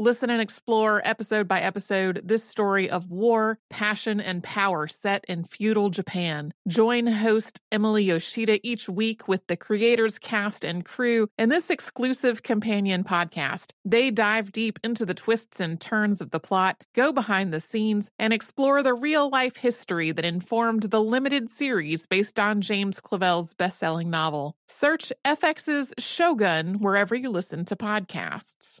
Listen and explore episode by episode this story of war, passion, and power set in feudal Japan. Join host Emily Yoshida each week with the creators, cast, and crew in this exclusive companion podcast. They dive deep into the twists and turns of the plot, go behind the scenes, and explore the real life history that informed the limited series based on James Clavell's best selling novel. Search FX's Shogun wherever you listen to podcasts.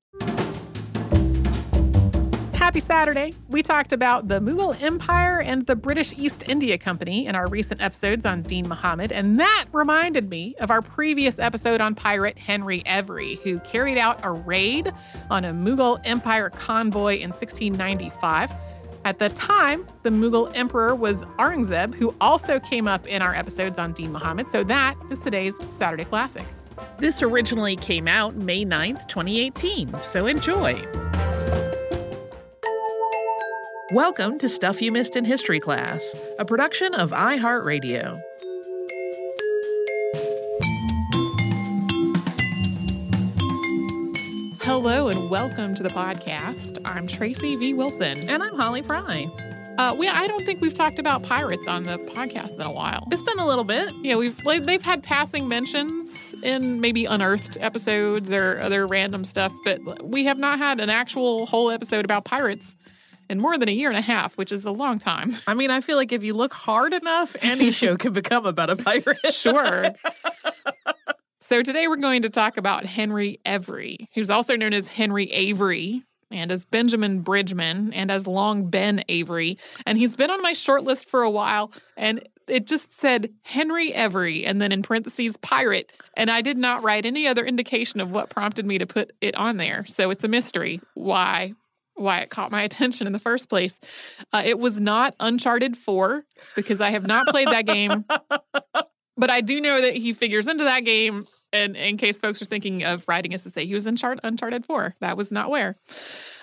Happy Saturday. We talked about the Mughal Empire and the British East India Company in our recent episodes on Dean Mahomed, and that reminded me of our previous episode on pirate Henry Every, who carried out a raid on a Mughal Empire convoy in 1695. At the time, the Mughal emperor was Aurangzeb, who also came up in our episodes on Dean Mahomed, so that is today's Saturday Classic. This originally came out May 9th, 2018, so enjoy. Welcome to Stuff You Missed in History Class, a production of iHeartRadio. Hello and welcome to the podcast. I'm Tracy V. Wilson. And I'm Holly Fry. Uh, we I don't think we've talked about pirates on the podcast in a while. It's been a little bit. Yeah, we've like, they've had passing mentions in maybe unearthed episodes or other random stuff, but we have not had an actual whole episode about pirates in more than a year and a half, which is a long time. I mean, I feel like if you look hard enough, any show can become about a pirate. sure. So today we're going to talk about Henry Every, who's also known as Henry Avery and as Benjamin Bridgman and as Long Ben Avery. And he's been on my short list for a while and it just said Henry Every and then in parentheses pirate. And I did not write any other indication of what prompted me to put it on there. So it's a mystery why why it caught my attention in the first place. Uh, it was not Uncharted 4 because I have not played that game. But I do know that he figures into that game. And in case folks are thinking of writing us to say he was in Chart- Uncharted 4, that was not where.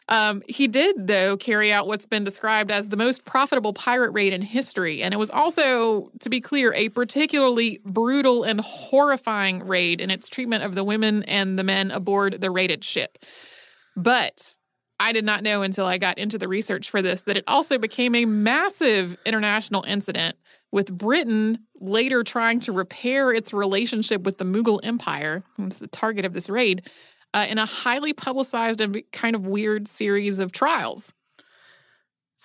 Um, he did, though, carry out what's been described as the most profitable pirate raid in history. And it was also, to be clear, a particularly brutal and horrifying raid in its treatment of the women and the men aboard the raided ship. But I did not know until I got into the research for this that it also became a massive international incident, with Britain later trying to repair its relationship with the Mughal Empire, was the target of this raid, uh, in a highly publicized and kind of weird series of trials.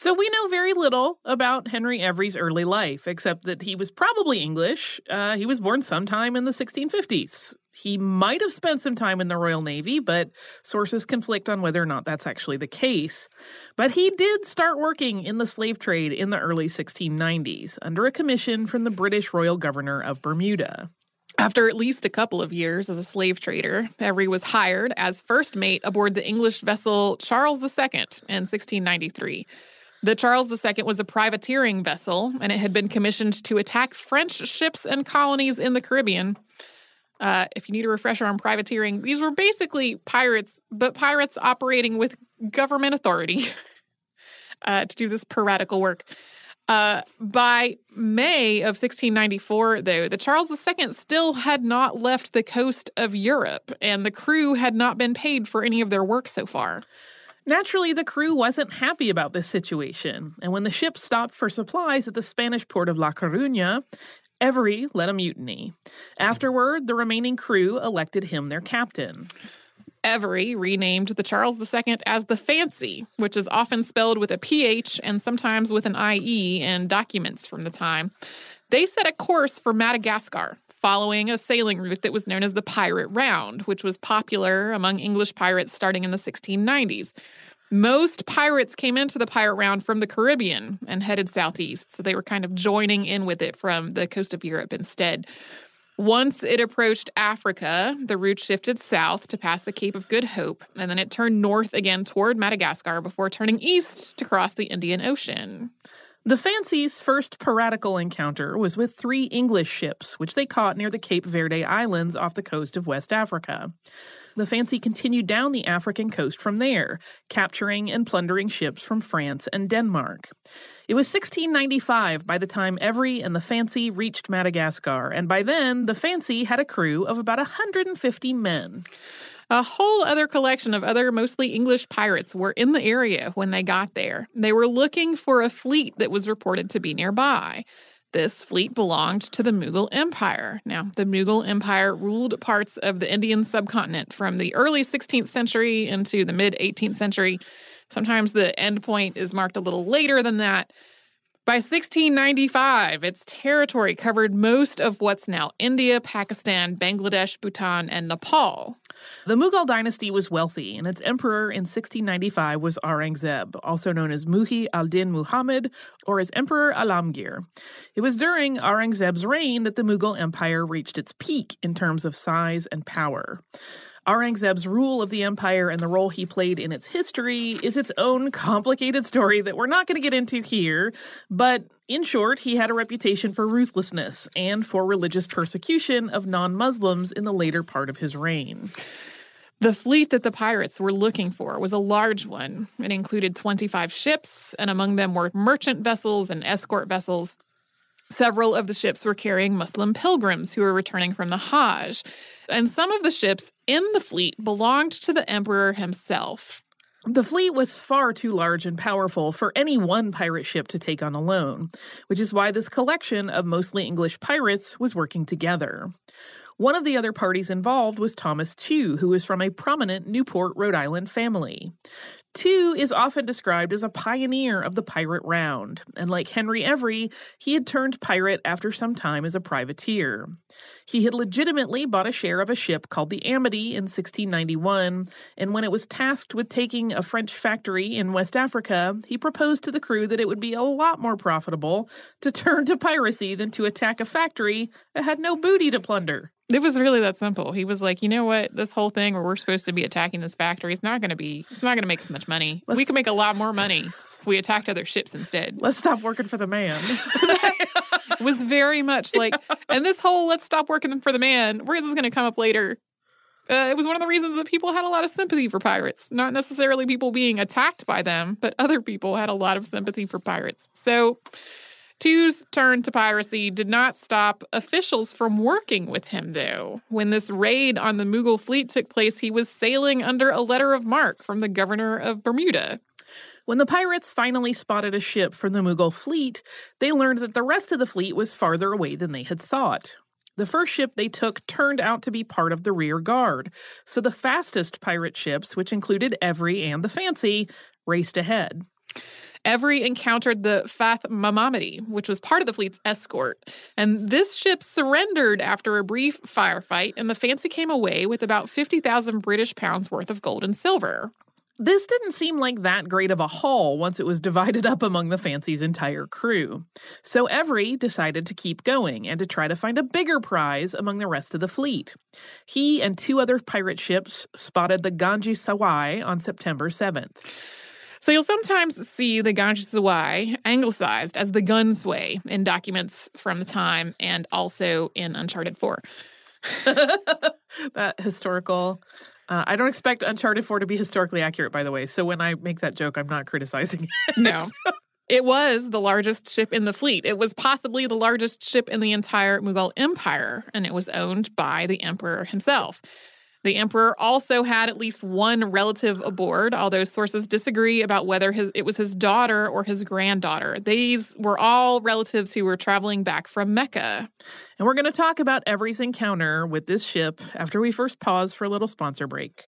So we know very little about Henry Every's early life, except that he was probably English. Uh, he was born sometime in the 1650s. He might have spent some time in the Royal Navy, but sources conflict on whether or not that's actually the case. But he did start working in the slave trade in the early 1690s under a commission from the British Royal Governor of Bermuda. After at least a couple of years as a slave trader, Every was hired as first mate aboard the English vessel Charles II in 1693. The Charles II was a privateering vessel, and it had been commissioned to attack French ships and colonies in the Caribbean. Uh, if you need a refresher on privateering, these were basically pirates, but pirates operating with government authority uh, to do this piratical work. Uh, by May of 1694, though, the Charles II still had not left the coast of Europe, and the crew had not been paid for any of their work so far. Naturally, the crew wasn't happy about this situation, and when the ship stopped for supplies at the Spanish port of La Coruña, Every led a mutiny. Afterward, the remaining crew elected him their captain. Every renamed the Charles II as the Fancy, which is often spelled with a PH and sometimes with an IE in documents from the time. They set a course for Madagascar, following a sailing route that was known as the Pirate Round, which was popular among English pirates starting in the 1690s. Most pirates came into the pirate round from the Caribbean and headed southeast, so they were kind of joining in with it from the coast of Europe instead. Once it approached Africa, the route shifted south to pass the Cape of Good Hope, and then it turned north again toward Madagascar before turning east to cross the Indian Ocean. The Fancy's first piratical encounter was with three English ships, which they caught near the Cape Verde Islands off the coast of West Africa. The Fancy continued down the African coast from there, capturing and plundering ships from France and Denmark. It was 1695 by the time Every and the Fancy reached Madagascar, and by then the Fancy had a crew of about 150 men. A whole other collection of other mostly English pirates were in the area when they got there. They were looking for a fleet that was reported to be nearby. This fleet belonged to the Mughal Empire. Now, the Mughal Empire ruled parts of the Indian subcontinent from the early 16th century into the mid 18th century. Sometimes the end point is marked a little later than that. By 1695, its territory covered most of what's now India, Pakistan, Bangladesh, Bhutan, and Nepal. The Mughal dynasty was wealthy, and its emperor in 1695 was Aurangzeb, also known as Muhi al-Din Muhammad or as Emperor Alamgir. It was during Aurangzeb's reign that the Mughal Empire reached its peak in terms of size and power. Aurangzeb's rule of the empire and the role he played in its history is its own complicated story that we're not going to get into here. But in short, he had a reputation for ruthlessness and for religious persecution of non Muslims in the later part of his reign. The fleet that the pirates were looking for was a large one. It included 25 ships, and among them were merchant vessels and escort vessels. Several of the ships were carrying Muslim pilgrims who were returning from the Hajj and some of the ships in the fleet belonged to the emperor himself. The fleet was far too large and powerful for any one pirate ship to take on alone, which is why this collection of mostly English pirates was working together. One of the other parties involved was Thomas Tew, who was from a prominent Newport, Rhode Island family. Tew is often described as a pioneer of the pirate round, and like Henry Every, he had turned pirate after some time as a privateer. He had legitimately bought a share of a ship called the Amity in 1691, and when it was tasked with taking a French factory in West Africa, he proposed to the crew that it would be a lot more profitable to turn to piracy than to attack a factory that had no booty to plunder. It was really that simple. He was like, you know what? This whole thing where we're supposed to be attacking this factory is not going to be, it's not going to make as much money. Let's, we can make a lot more money if we attacked other ships instead. Let's stop working for the man. was very much like, and this whole let's stop working for the man, where this is going to come up later. Uh, it was one of the reasons that people had a lot of sympathy for pirates. Not necessarily people being attacked by them, but other people had a lot of sympathy for pirates. So, Tew's turn to piracy did not stop officials from working with him, though. When this raid on the Mughal fleet took place, he was sailing under a letter of marque from the governor of Bermuda. When the pirates finally spotted a ship from the Mughal fleet, they learned that the rest of the fleet was farther away than they had thought. The first ship they took turned out to be part of the rear guard, so the fastest pirate ships, which included Every and the Fancy, raced ahead. Every encountered the Fath Mahmamadi, which was part of the fleet's escort. And this ship surrendered after a brief firefight, and the Fancy came away with about 50,000 British pounds worth of gold and silver. This didn't seem like that great of a haul once it was divided up among the Fancy's entire crew. So Every decided to keep going and to try to find a bigger prize among the rest of the fleet. He and two other pirate ships spotted the Ganj-i-Sawai on September 7th. So you'll sometimes see the Ganj-i-Sawai anglicized as the Gunsway in documents from the time and also in Uncharted 4. that historical. Uh, I don't expect Uncharted 4 to be historically accurate, by the way. So when I make that joke, I'm not criticizing it. No. It was the largest ship in the fleet. It was possibly the largest ship in the entire Mughal Empire, and it was owned by the emperor himself. The emperor also had at least one relative aboard, although sources disagree about whether his, it was his daughter or his granddaughter. These were all relatives who were traveling back from Mecca. And we're going to talk about Every's encounter with this ship after we first pause for a little sponsor break.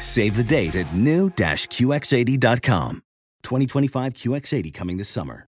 Save the date at new-QX80.com. 2025 QX80 coming this summer.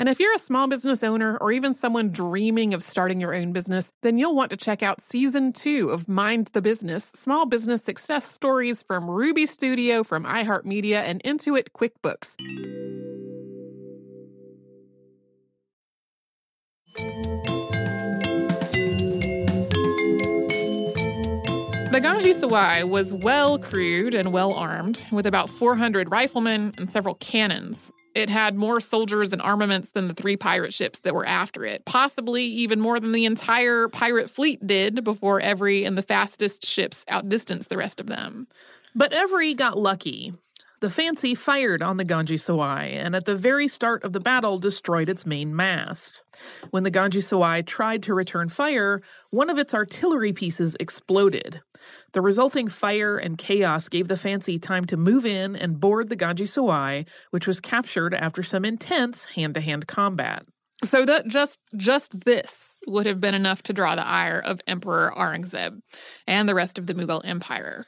And if you're a small business owner or even someone dreaming of starting your own business, then you'll want to check out season two of Mind the Business Small Business Success Stories from Ruby Studio, from iHeartMedia, and Intuit QuickBooks. The Ganj-i-Sawai was well crewed and well armed, with about 400 riflemen and several cannons. It had more soldiers and armaments than the three pirate ships that were after it, possibly even more than the entire pirate fleet did before Every and the fastest ships outdistanced the rest of them. But Every got lucky. The Fancy fired on the Ganj-i-Sawai and at the very start of the battle destroyed its main mast. When the Ganj-i-Sawai tried to return fire, one of its artillery pieces exploded. The resulting fire and chaos gave the Fancy time to move in and board the Ganj-i-Sawai, which was captured after some intense hand-to-hand combat. So that just just this would have been enough to draw the ire of Emperor Aurangzeb and the rest of the Mughal Empire.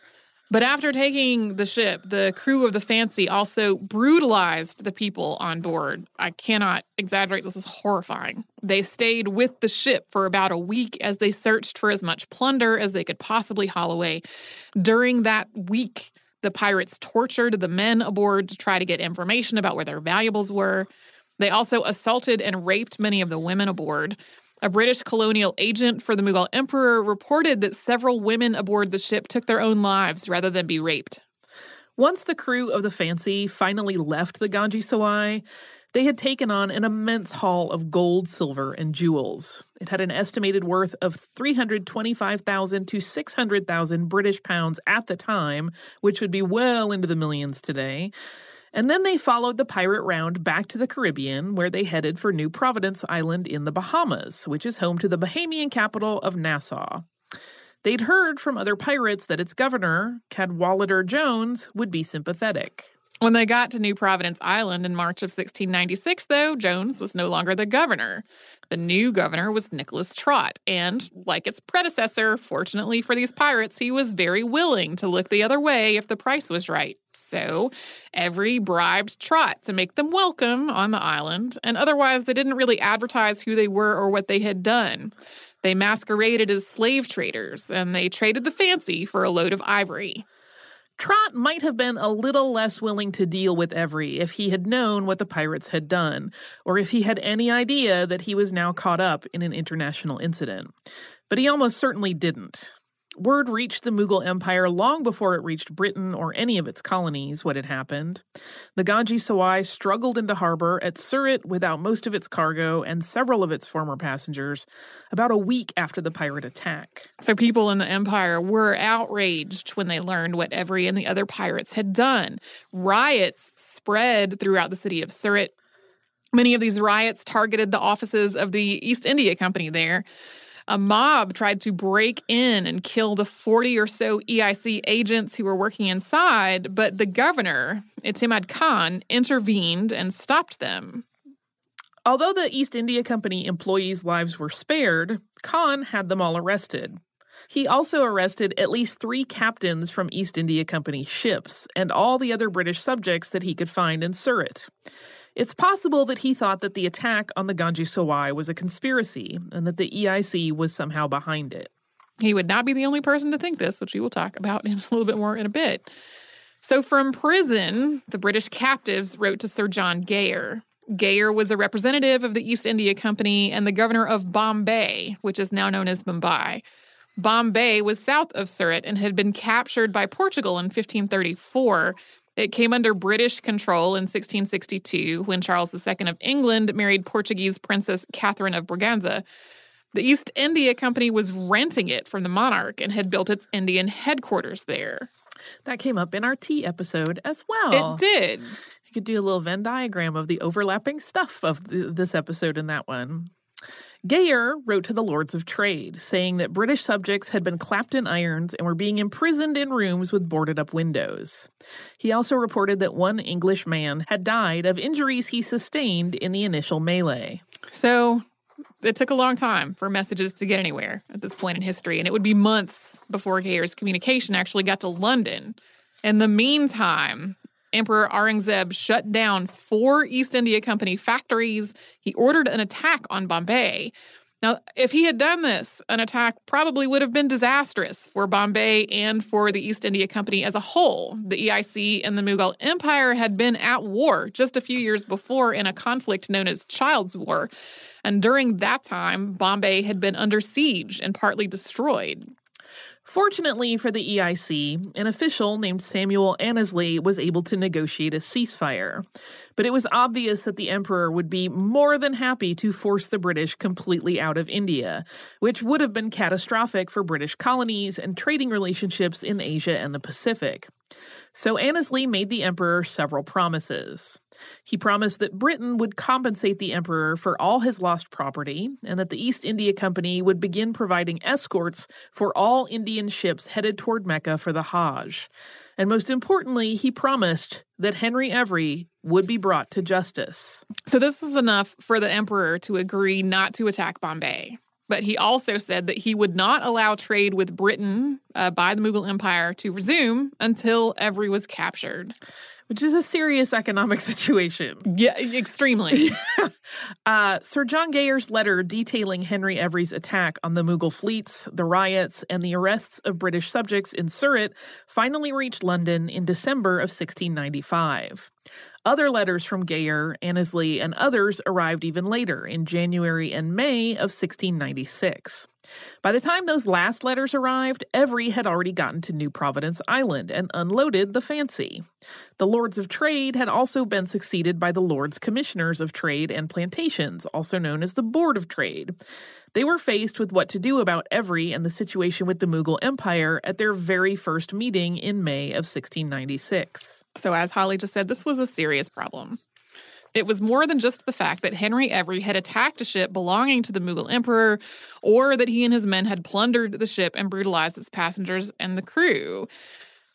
But after taking the ship, the crew of the Fancy also brutalized the people on board. I cannot exaggerate, this was horrifying. They stayed with the ship for about a week as they searched for as much plunder as they could possibly haul away. During that week, the pirates tortured the men aboard to try to get information about where their valuables were. They also assaulted and raped many of the women aboard. A British colonial agent for the Mughal emperor reported that several women aboard the ship took their own lives rather than be raped. Once the crew of the Fancy finally left the Ganj-i-Sawai, they had taken on an immense haul of gold, silver, and jewels. It had an estimated worth of 325,000 to 600,000 British pounds at the time, which would be well into the millions today. And then they followed the pirate round back to the Caribbean, where they headed for New Providence Island in the Bahamas, which is home to the Bahamian capital of Nassau. They'd heard from other pirates that its governor, Cadwallader Jones, would be sympathetic. When they got to New Providence Island in March of 1696, though, Jones was no longer the governor. The new governor was Nicholas Trott, and like its predecessor, fortunately for these pirates, he was very willing to look the other way if the price was right. So Every bribed Trott to make them welcome on the island, and otherwise they didn't really advertise who they were or what they had done. They masqueraded as slave traders, and they traded the fancy for a load of ivory. Trott might have been a little less willing to deal with Every if he had known what the pirates had done, or if he had any idea that he was now caught up in an international incident. But he almost certainly didn't. Word reached the Mughal Empire long before it reached Britain or any of its colonies what had happened. The Ganj-i-Sawai struggled into harbor at Surat without most of its cargo and several of its former passengers about a week after the pirate attack. So people in the empire were outraged when they learned what Every and the other pirates had done. Riots spread throughout the city of Surat. Many of these riots targeted the offices of the East India Company there. A mob tried to break in and kill the 40 or so EIC agents who were working inside, but the governor, Etemad Khan, intervened and stopped them. Although the East India Company employees' lives were spared, Khan had them all arrested. He also arrested at least three captains from East India Company ships and all the other British subjects that he could find in Surat. It's possible that he thought that the attack on the Ganj-i-Sawai was a conspiracy and that the EIC was somehow behind it. He would not be the only person to think this, which we will talk about in a little bit more in a bit. So, from prison, the British captives wrote to Sir John Gayer. Gayer was a representative of the East India Company and the governor of Bombay, which is now known as Mumbai. Bombay was south of Surat and had been captured by Portugal in 1534 it came under British control in 1662 when Charles II of England married Portuguese Princess Catherine of Braganza. The East India Company was renting it from the monarch and had built its Indian headquarters there. That came up in our tea episode as well. It did. You could do a little Venn diagram of the overlapping stuff of this episode and that one. Gayer wrote to the Lords of Trade, saying that British subjects had been clapped in irons and were being imprisoned in rooms with boarded up windows. He also reported that one English man had died of injuries he sustained in the initial melee. So it took a long time for messages to get anywhere at this point in history, and it would be months before Gayer's communication actually got to London. In the meantime, Emperor Aurangzeb shut down four East India Company factories. He ordered an attack on Bombay. Now, if he had done this, an attack probably would have been disastrous for Bombay and for the East India Company as a whole. The EIC and the Mughal Empire had been at war just a few years before in a conflict known as Child's War. And during that time, Bombay had been under siege and partly destroyed. Fortunately for the EIC, an official named Samuel Annesley was able to negotiate a ceasefire. But it was obvious that the emperor would be more than happy to force the British completely out of India, which would have been catastrophic for British colonies and trading relationships in Asia and the Pacific. So Annesley made the emperor several promises. He promised that Britain would compensate the emperor for all his lost property and that the East India Company would begin providing escorts for all Indian ships headed toward Mecca for the Hajj. And most importantly, he promised that Henry Every would be brought to justice. So, this was enough for the emperor to agree not to attack Bombay. But he also said that he would not allow trade with Britain uh, by the Mughal Empire to resume until Every was captured which is a serious economic situation. Yeah, extremely. uh, Sir John Gayer's letter detailing Henry Every's attack on the Mughal fleets, the riots, and the arrests of British subjects in Surat finally reached London in December of 1695. Other letters from Gayer, Annesley, and others arrived even later in January and May of 1696. By the time those last letters arrived, Every had already gotten to New Providence Island and unloaded the Fancy. The Lords of Trade had also been succeeded by the Lords Commissioners of Trade and Plantations, also known as the Board of Trade. They were faced with what to do about Every and the situation with the Mughal Empire at their very first meeting in May of 1696. So, as Holly just said, this was a serious problem. It was more than just the fact that Henry Every had attacked a ship belonging to the Mughal emperor, or that he and his men had plundered the ship and brutalized its passengers and the crew.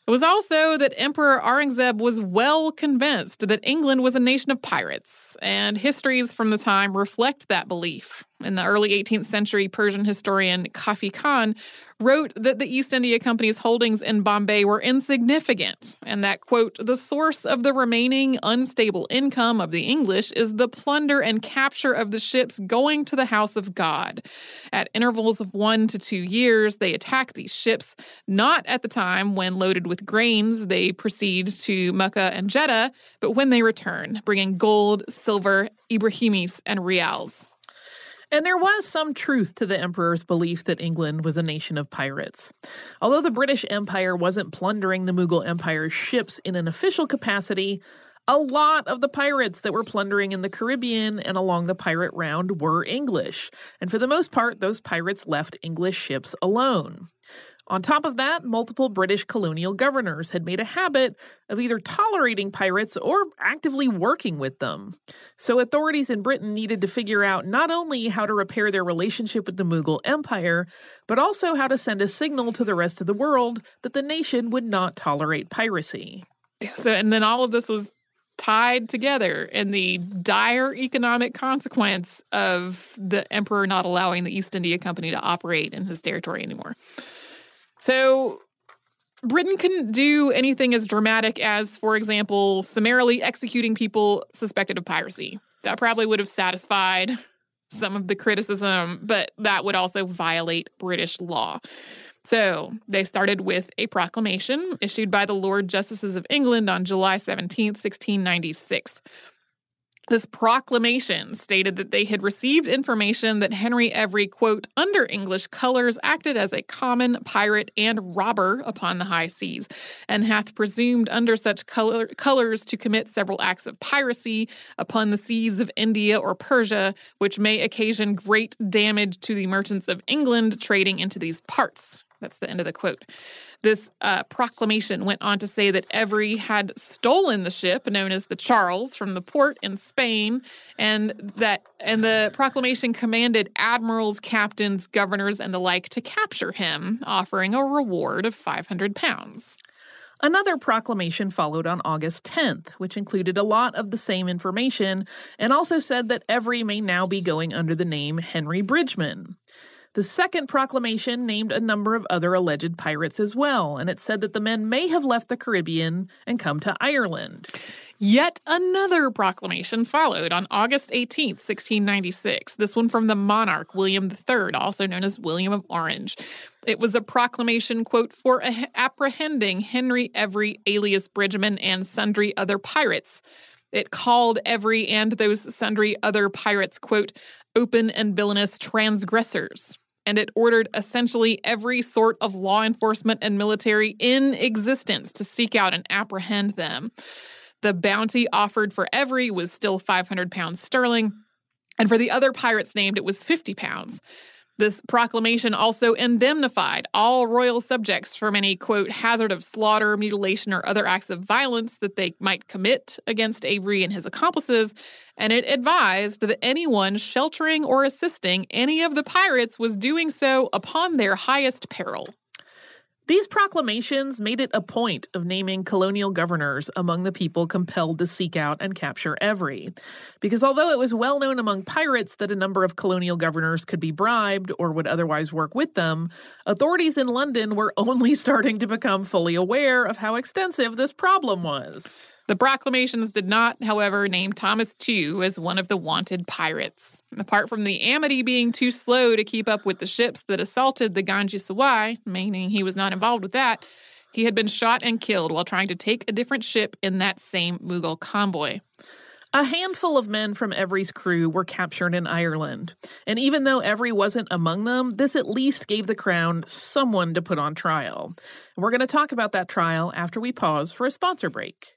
It was also that Emperor Aurangzeb was well convinced that England was a nation of pirates, and histories from the time reflect that belief. In the early 18th century, Persian historian Kafi Khan wrote that the East India Company's holdings in Bombay were insignificant, and that, quote, the source of the remaining unstable income of the English is the plunder and capture of the ships going to the house of God. At intervals of one to two years, they attack these ships, not at the time when loaded with grains they proceed to Mecca and Jeddah, but when they return, bringing gold, silver, Ibrahimis, and rials. And there was some truth to the emperor's belief that England was a nation of pirates. Although the British Empire wasn't plundering the Mughal Empire's ships in an official capacity, a lot of the pirates that were plundering in the Caribbean and along the pirate round were English. And for the most part, those pirates left English ships alone. On top of that, multiple British colonial governors had made a habit of either tolerating pirates or actively working with them. So authorities in Britain needed to figure out not only how to repair their relationship with the Mughal Empire, but also how to send a signal to the rest of the world that the nation would not tolerate piracy. So, and then all of this was tied together in the dire economic consequence of the emperor not allowing the East India Company to operate in his territory anymore. So Britain couldn't do anything as dramatic as, for example, summarily executing people suspected of piracy. That probably would have satisfied some of the criticism, but that would also violate British law. So they started with a proclamation issued by the Lord Justices of England on July 17, 1696. This proclamation stated that they had received information that Henry Every, quote, under English colors, acted as a common pirate and robber upon the high seas, and hath presumed under such color, colors to commit several acts of piracy upon the seas of India or Persia, which may occasion great damage to the merchants of England trading into these parts. That's the end of the quote. This uh, proclamation went on to say that Every had stolen the ship known as the Charles from the port in Spain, and that and the proclamation commanded admirals, captains, governors, and the like to capture him, offering a reward of five hundred pounds. Another proclamation followed on August 10th, which included a lot of the same information and also said that Every may now be going under the name Henry Bridgeman. The second proclamation named a number of other alleged pirates as well, and it said that the men may have left the Caribbean and come to Ireland. Yet another proclamation followed on August 18th, 1696. This one from the monarch, William III, also known as William of Orange. It was a proclamation, quote, for apprehending Henry Every, alias Bridgeman, and sundry other pirates. It called Every and those sundry other pirates, quote, open and villainous transgressors and it ordered essentially every sort of law enforcement and military in existence to seek out and apprehend them. The bounty offered for every was still 500 pounds sterling, and for the other pirates named, it was 50 pounds. This proclamation also indemnified all royal subjects from any, quote, hazard of slaughter, mutilation, or other acts of violence that they might commit against Avery and his accomplices, and it advised that anyone sheltering or assisting any of the pirates was doing so upon their highest peril. These proclamations made it a point of naming colonial governors among the people compelled to seek out and capture Every. Because although it was well known among pirates that a number of colonial governors could be bribed or would otherwise work with them, authorities in London were only starting to become fully aware of how extensive this problem was. The proclamations did not, however, name Thomas Tew as one of the wanted pirates. Apart from the Amity being too slow to keep up with the ships that assaulted the Ganj-i-Sawai, meaning he was not involved with that, he had been shot and killed while trying to take a different ship in that same Mughal convoy. A handful of men from Every's crew were captured in Ireland, and even though Every wasn't among them, this at least gave the crown someone to put on trial. We're going to talk about that trial after we pause for a sponsor break.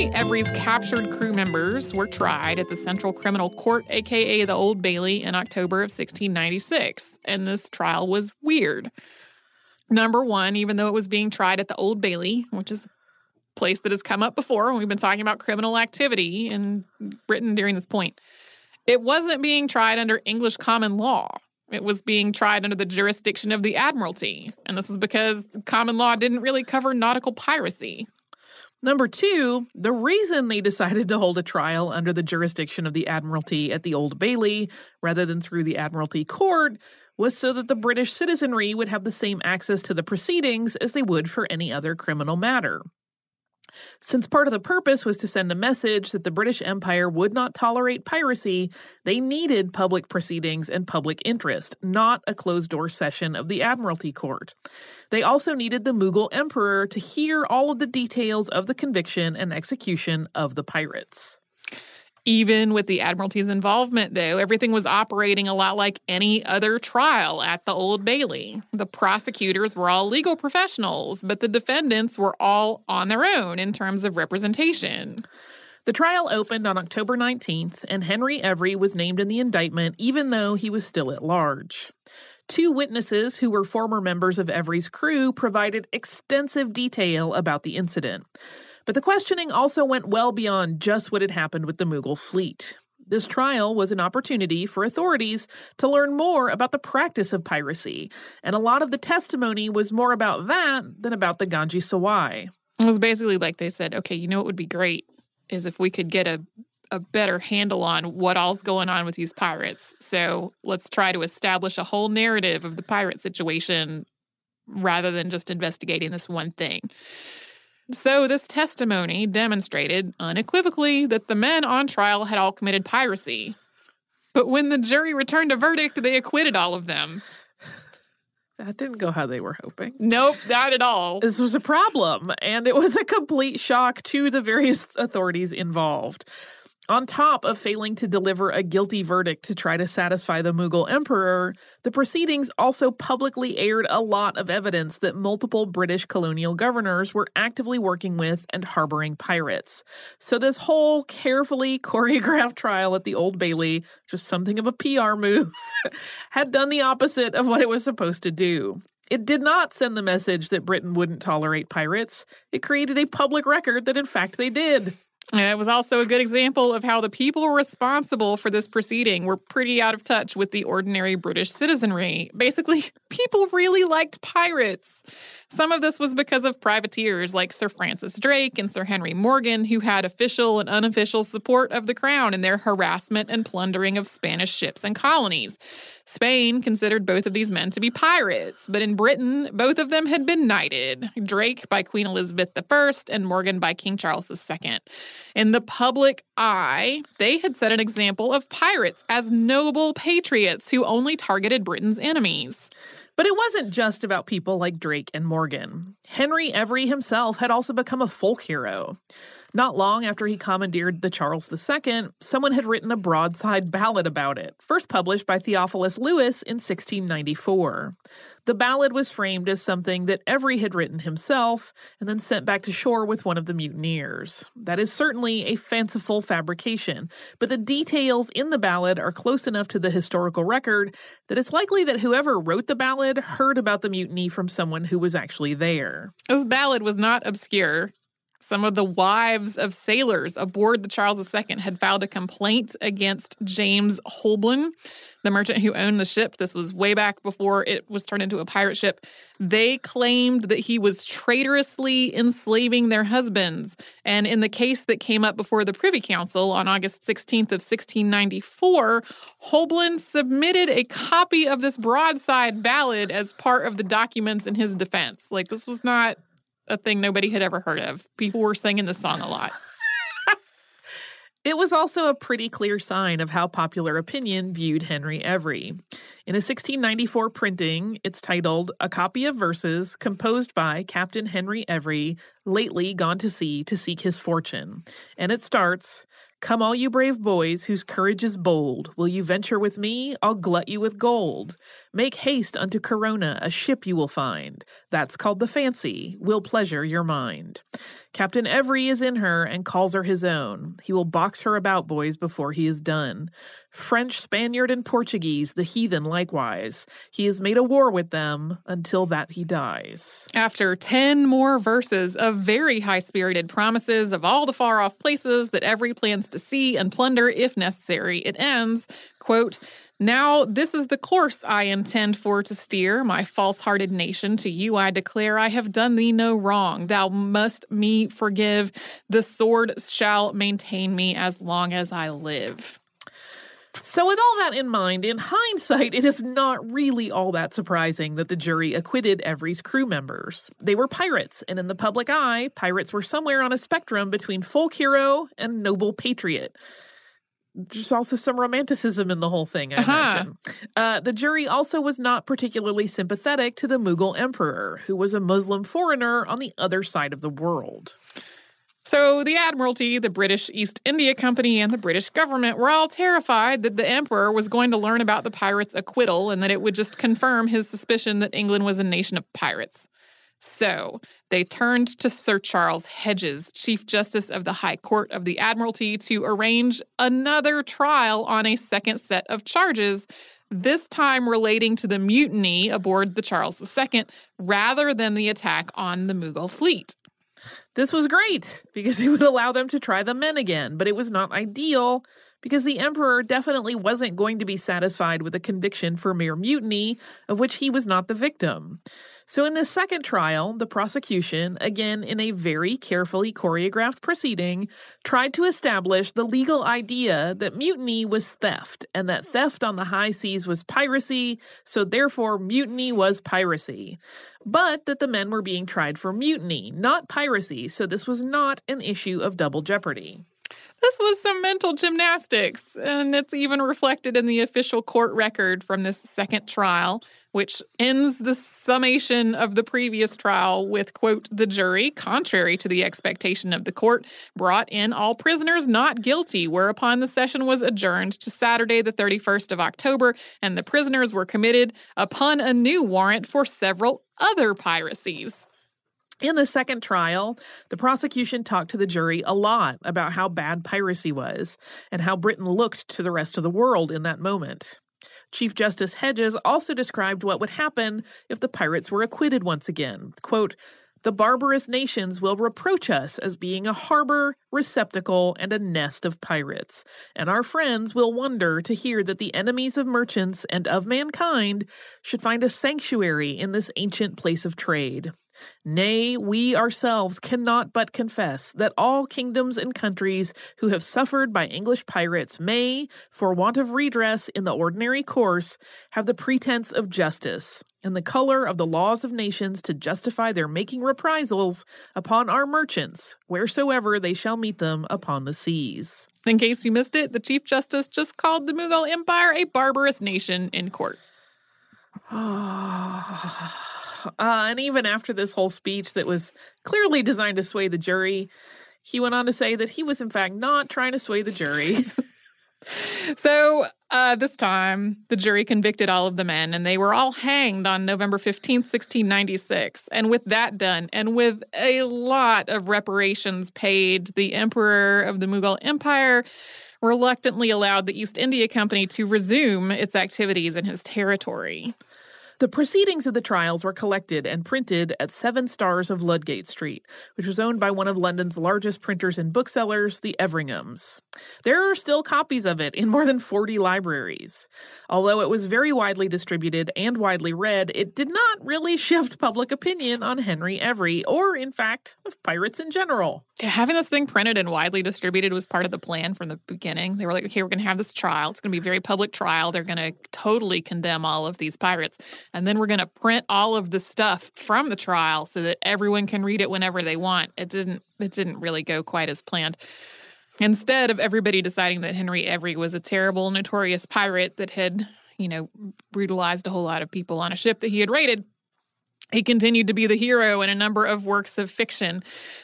Henry Every's captured crew members were tried at the Central Criminal Court, aka the Old Bailey, in October of 1696, and this trial was weird. Number one, even though it was being tried at the Old Bailey, which is a place that has come up before when we've been talking about criminal activity in Britain during this point, it wasn't being tried under English common law. It was being tried under the jurisdiction of the Admiralty. And this was because common law didn't really cover nautical piracy. Number two, the reason they decided to hold a trial under the jurisdiction of the Admiralty at the Old Bailey rather than through the Admiralty Court was so that the British citizenry would have the same access to the proceedings as they would for any other criminal matter. Since part of the purpose was to send a message that the British Empire would not tolerate piracy, they needed public proceedings and public interest, not a closed door session of the Admiralty Court. They also needed the Mughal Emperor to hear all of the details of the conviction and execution of the pirates. Even with the Admiralty's involvement, though, everything was operating a lot like any other trial at the Old Bailey. The prosecutors were all legal professionals, but the defendants were all on their own in terms of representation. The trial opened on October 19th, and Henry Every was named in the indictment even though he was still at large. Two witnesses who were former members of Every's crew provided extensive detail about the incident. But the questioning also went well beyond just what had happened with the Mughal fleet. This trial was an opportunity for authorities to learn more about the practice of piracy, and a lot of the testimony was more about that than about the Ganj-i-Sawai. It was basically like they said, okay, you know what would be great is if we could get a a better handle on what all's going on with these pirates. So let's try to establish a whole narrative of the pirate situation rather than just investigating this one thing. So, this testimony demonstrated unequivocally that the men on trial had all committed piracy. But when the jury returned a verdict, they acquitted all of them. That didn't go how they were hoping. Nope, not at all. This was a problem, and it was a complete shock to the various authorities involved. On top of failing to deliver a guilty verdict to try to satisfy the Mughal emperor, the proceedings also publicly aired a lot of evidence that multiple British colonial governors were actively working with and harboring pirates. So, this whole carefully choreographed trial at the Old Bailey, just something of a PR move, had done the opposite of what it was supposed to do. It did not send the message that Britain wouldn't tolerate pirates. It created a public record that, in fact, they did. It was also a good example of how the people responsible for this proceeding were pretty out of touch with the ordinary British citizenry. Basically, people really liked pirates. Some of this was because of privateers like Sir Francis Drake and Sir Henry Morgan, who had official and unofficial support of the crown in their harassment and plundering of Spanish ships and colonies. Spain considered both of these men to be pirates, but in Britain, both of them had been knighted Drake by Queen Elizabeth I and Morgan by King Charles II. In the public eye, they had set an example of pirates as noble patriots who only targeted Britain's enemies. But it wasn't just about people like Drake and Morgan. Henry Every himself had also become a folk hero. Not long after he commandeered the Charles II, someone had written a broadside ballad about it, first published by Theophilus Lewis in 1694. The ballad was framed as something that Every had written himself and then sent back to shore with one of the mutineers. That is certainly a fanciful fabrication, but the details in the ballad are close enough to the historical record that it's likely that whoever wrote the ballad heard about the mutiny from someone who was actually there. This ballad was not obscure. Some of the wives of sailors aboard the Charles II had filed a complaint against James Houblon, the merchant who owned the ship. This was way back before it was turned into a pirate ship. They claimed that he was traitorously enslaving their husbands. And in the case that came up before the Privy Council on August 16th of 1694, Houblon submitted a copy of this broadside ballad as part of the documents in his defense. Like this was not a thing nobody had ever heard of. People were singing the song a lot. It was also a pretty clear sign of how popular opinion viewed Henry Every. In a 1694 printing, it's titled A Copy of Verses Composed by Captain Henry Every, lately gone to sea to seek his fortune. And it starts Come, all you brave boys whose courage is bold. Will you venture with me? I'll glut you with gold. Make haste unto Corona, a ship you will find. That's called the Fancy, will pleasure your mind. Captain Every is in her and calls her his own. He will box her about, boys, before he is done. French, Spaniard, and Portuguese, the heathen likewise. He has made a war with them until that he dies. After 10 more verses of very high spirited promises of all the far off places that Every plans to see and plunder if necessary, it ends, quote, now, this is the course I intend for to steer, my false hearted nation. To you I declare I have done thee no wrong. Thou must me forgive. The sword shall maintain me as long as I live. So, with all that in mind, in hindsight, it is not really all that surprising that the jury acquitted Every's crew members. They were pirates, and in the public eye, pirates were somewhere on a spectrum between folk hero and noble patriot there's also some romanticism in the whole thing, I uh-huh. imagine. Uh, the jury also was not particularly sympathetic to the Mughal emperor, who was a Muslim foreigner on the other side of the world. So, the Admiralty, the British East India Company, and the British government were all terrified that the Emperor was going to learn about the pirates' acquittal and that it would just confirm his suspicion that England was a nation of pirates. So, they turned to Sir Charles Hedges, Chief Justice of the High Court of the Admiralty, to arrange another trial on a second set of charges, this time relating to the mutiny aboard the Charles II rather than the attack on the Mughal fleet. This was great because it would allow them to try the men again, but it was not ideal because the emperor definitely wasn't going to be satisfied with a conviction for mere mutiny of which he was not the victim. So, in this second trial, the prosecution, again in a very carefully choreographed proceeding, tried to establish the legal idea that mutiny was theft and that theft on the high seas was piracy, so therefore mutiny was piracy. But that the men were being tried for mutiny, not piracy, so this was not an issue of double jeopardy. This was some mental gymnastics, and it's even reflected in the official court record from this second trial, which ends the summation of the previous trial with, quote, the jury, contrary to the expectation of the court, brought in all prisoners not guilty, whereupon the session was adjourned to Saturday, the 31st of October, and the prisoners were committed upon a new warrant for several other piracies. In the second trial, the prosecution talked to the jury a lot about how bad piracy was and how Britain looked to the rest of the world in that moment. Chief Justice Hedges also described what would happen if the pirates were acquitted once again. Quote, the barbarous nations will reproach us as being a harbor, receptacle, and a nest of pirates, and our friends will wonder to hear that the enemies of merchants and of mankind should find a sanctuary in this ancient place of trade. Nay, we ourselves cannot but confess that all kingdoms and countries who have suffered by English pirates may, for want of redress in the ordinary course, have the pretense of justice, and the color of the laws of nations to justify their making reprisals upon our merchants, wheresoever they shall meet them upon the seas. In case you missed it, the Chief Justice just called the Mughal Empire a barbarous nation in court. Uh, and even after this whole speech that was clearly designed to sway the jury, he went on to say that he was, in fact, not trying to sway the jury. so uh, this time, the jury convicted all of the men, and they were all hanged on November 15th, 1696. And with that done, and with a lot of reparations paid, the emperor of the Mughal Empire reluctantly allowed the East India Company to resume its activities in his territory. The proceedings of the trials were collected and printed at Seven Stars of Ludgate Street, which was owned by one of London's largest printers and booksellers, the Everinghams. There are still copies of it in more than 40 libraries. Although it was very widely distributed and widely read, it did not really shift public opinion on Henry Every, or in fact, of pirates in general. Having this thing printed and widely distributed was part of the plan from the beginning. They were like, okay, we're going to have this trial. It's going to be a very public trial. They're going to totally condemn all of these pirates. And then we're going to print all of the stuff from the trial so that everyone can read it whenever they want. It didn't it didn't really go quite as planned. Instead of everybody deciding that Henry Every was a terrible, notorious pirate that had, you know, brutalized a whole lot of people on a ship that he had raided, he continued to be the hero in a number of works of fiction.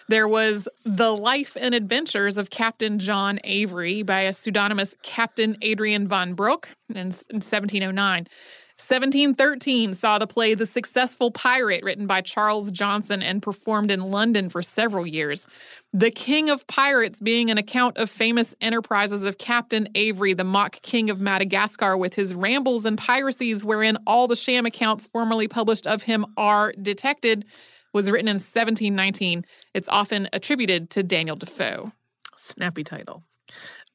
There was The Life and Adventures of Captain John Avery by a pseudonymous Captain Adrian von Broeck in 1709. 1713 saw the play The Successful Pirate, written by Charles Johnson and performed in London for several years. The King of Pirates being an account of famous enterprises of Captain Avery, the mock king of Madagascar, with his rambles and piracies, wherein all the sham accounts formerly published of him are detected, was written in 1719. It's often attributed to Daniel Defoe. Snappy title.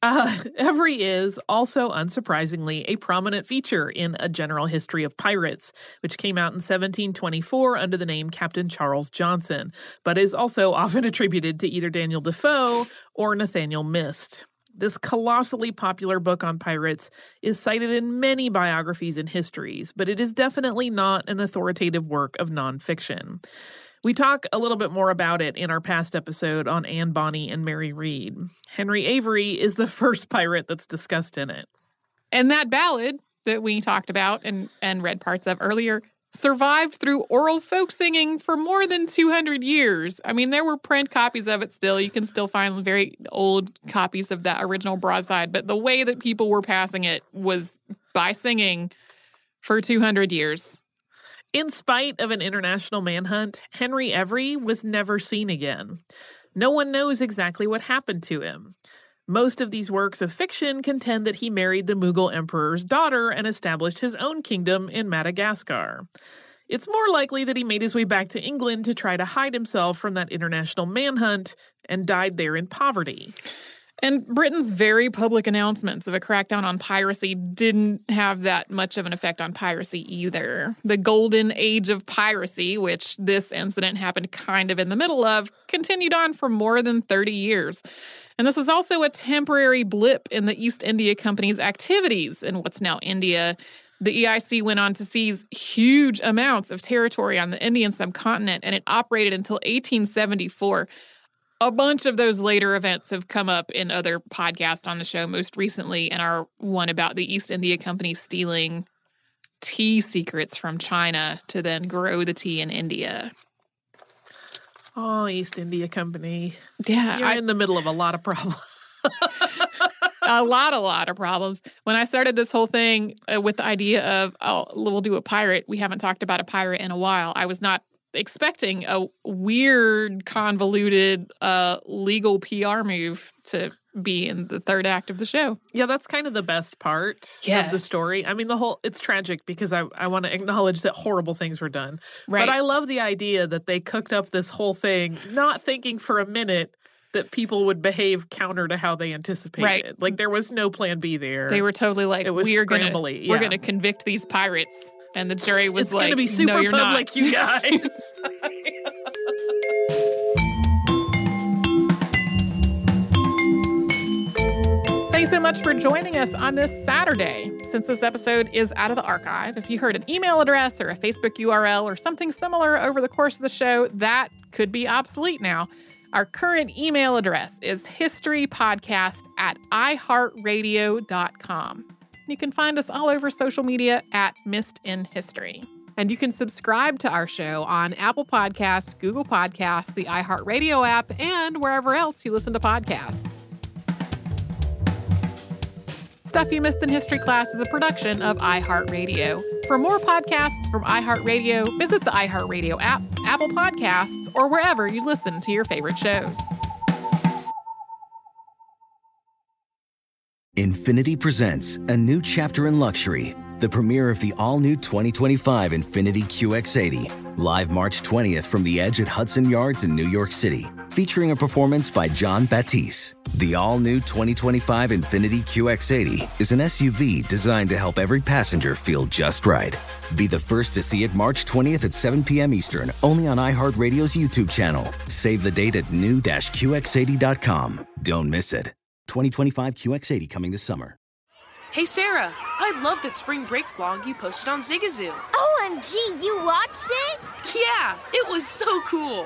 Uh, Every is also, unsurprisingly, a prominent feature in A General History of Pirates, which came out in 1724 under the name Captain Charles Johnson, but is also often attributed to either Daniel Defoe or Nathaniel Mist. This colossally popular book on pirates is cited in many biographies and histories, but it is definitely not an authoritative work of nonfiction. We talk a little bit more about it in our past episode on Anne Bonny and Mary Read. Henry Avery is the first pirate that's discussed in it. And that ballad that we talked about and, and read parts of earlier survived through oral folk singing for more than 200 years. I mean, there were print copies of it still. You can still find very old copies of that original broadside, but the way that people were passing it was by singing for 200 years. In spite of an international manhunt, Henry Every was never seen again. No one knows exactly what happened to him. Most of these works of fiction contend that he married the Mughal emperor's daughter and established his own kingdom in Madagascar. It's more likely that he made his way back to England to try to hide himself from that international manhunt and died there in poverty. And Britain's very public announcements of a crackdown on piracy didn't have that much of an effect on piracy either. The golden age of piracy, which this incident happened kind of in the middle of, continued on for more than 30 years. And this was also a temporary blip in the East India Company's activities in what's now India. The EIC went on to seize huge amounts of territory on the Indian subcontinent, and it operated until 1874 a bunch of those later events have come up in other podcasts on the show, most recently, and our one about the East India Company stealing tea secrets from China to then grow the tea in India. Oh, East India Company. Yeah. You're I, in the middle of a lot of problems. a lot, a lot of problems. When I started this whole thing uh, with the idea of, oh, we'll do a pirate, we haven't talked about a pirate in a while. I was not expecting a weird, convoluted uh, legal PR move to be in the third act of the show. Yeah, that's kind of the best part yeah. of the story. I mean, the whole it's tragic because I I want to acknowledge that horrible things were done. Right. But I love the idea that they cooked up this whole thing, not thinking for a minute that people would behave counter to how they anticipated. Right. Like there was no plan B there. They were totally like, it was we're gonna yeah. we're gonna convict these pirates and the jury was it's like, "It's going to be super no, you're public, you guys." Thanks so much for joining us on this Saturday. Since this episode is out of the archive, if you heard an email address or a Facebook URL or something similar over the course of the show, that could be obsolete now. Our current email address is historypodcast at iheartradio.com. You can find us all over social media at Missed in History. And you can subscribe to our show on Apple Podcasts, Google Podcasts, the iHeartRadio app, and wherever else you listen to podcasts. Stuff You Missed in History Class is a production of iHeartRadio. For more podcasts from iHeartRadio, visit the iHeartRadio app, Apple Podcasts, or wherever you listen to your favorite shows. Infiniti presents a new chapter in luxury, the premiere of the all new 2025 Infiniti QX80, live March 20th from the edge at Hudson Yards in New York City, featuring a performance by John Batiste. The all new 2025 Infiniti QX80 is an SUV designed to help every passenger feel just right. Be the first to see it March 20th at 7 p.m. Eastern, only on iHeartRadio's YouTube channel. Save the date at new-QX80.com. Don't miss it. 2025 QX80 coming this summer. Hey Sarah, I loved that spring break vlog you posted on Zigazoo. OMG, you watched it? Yeah, it was so cool.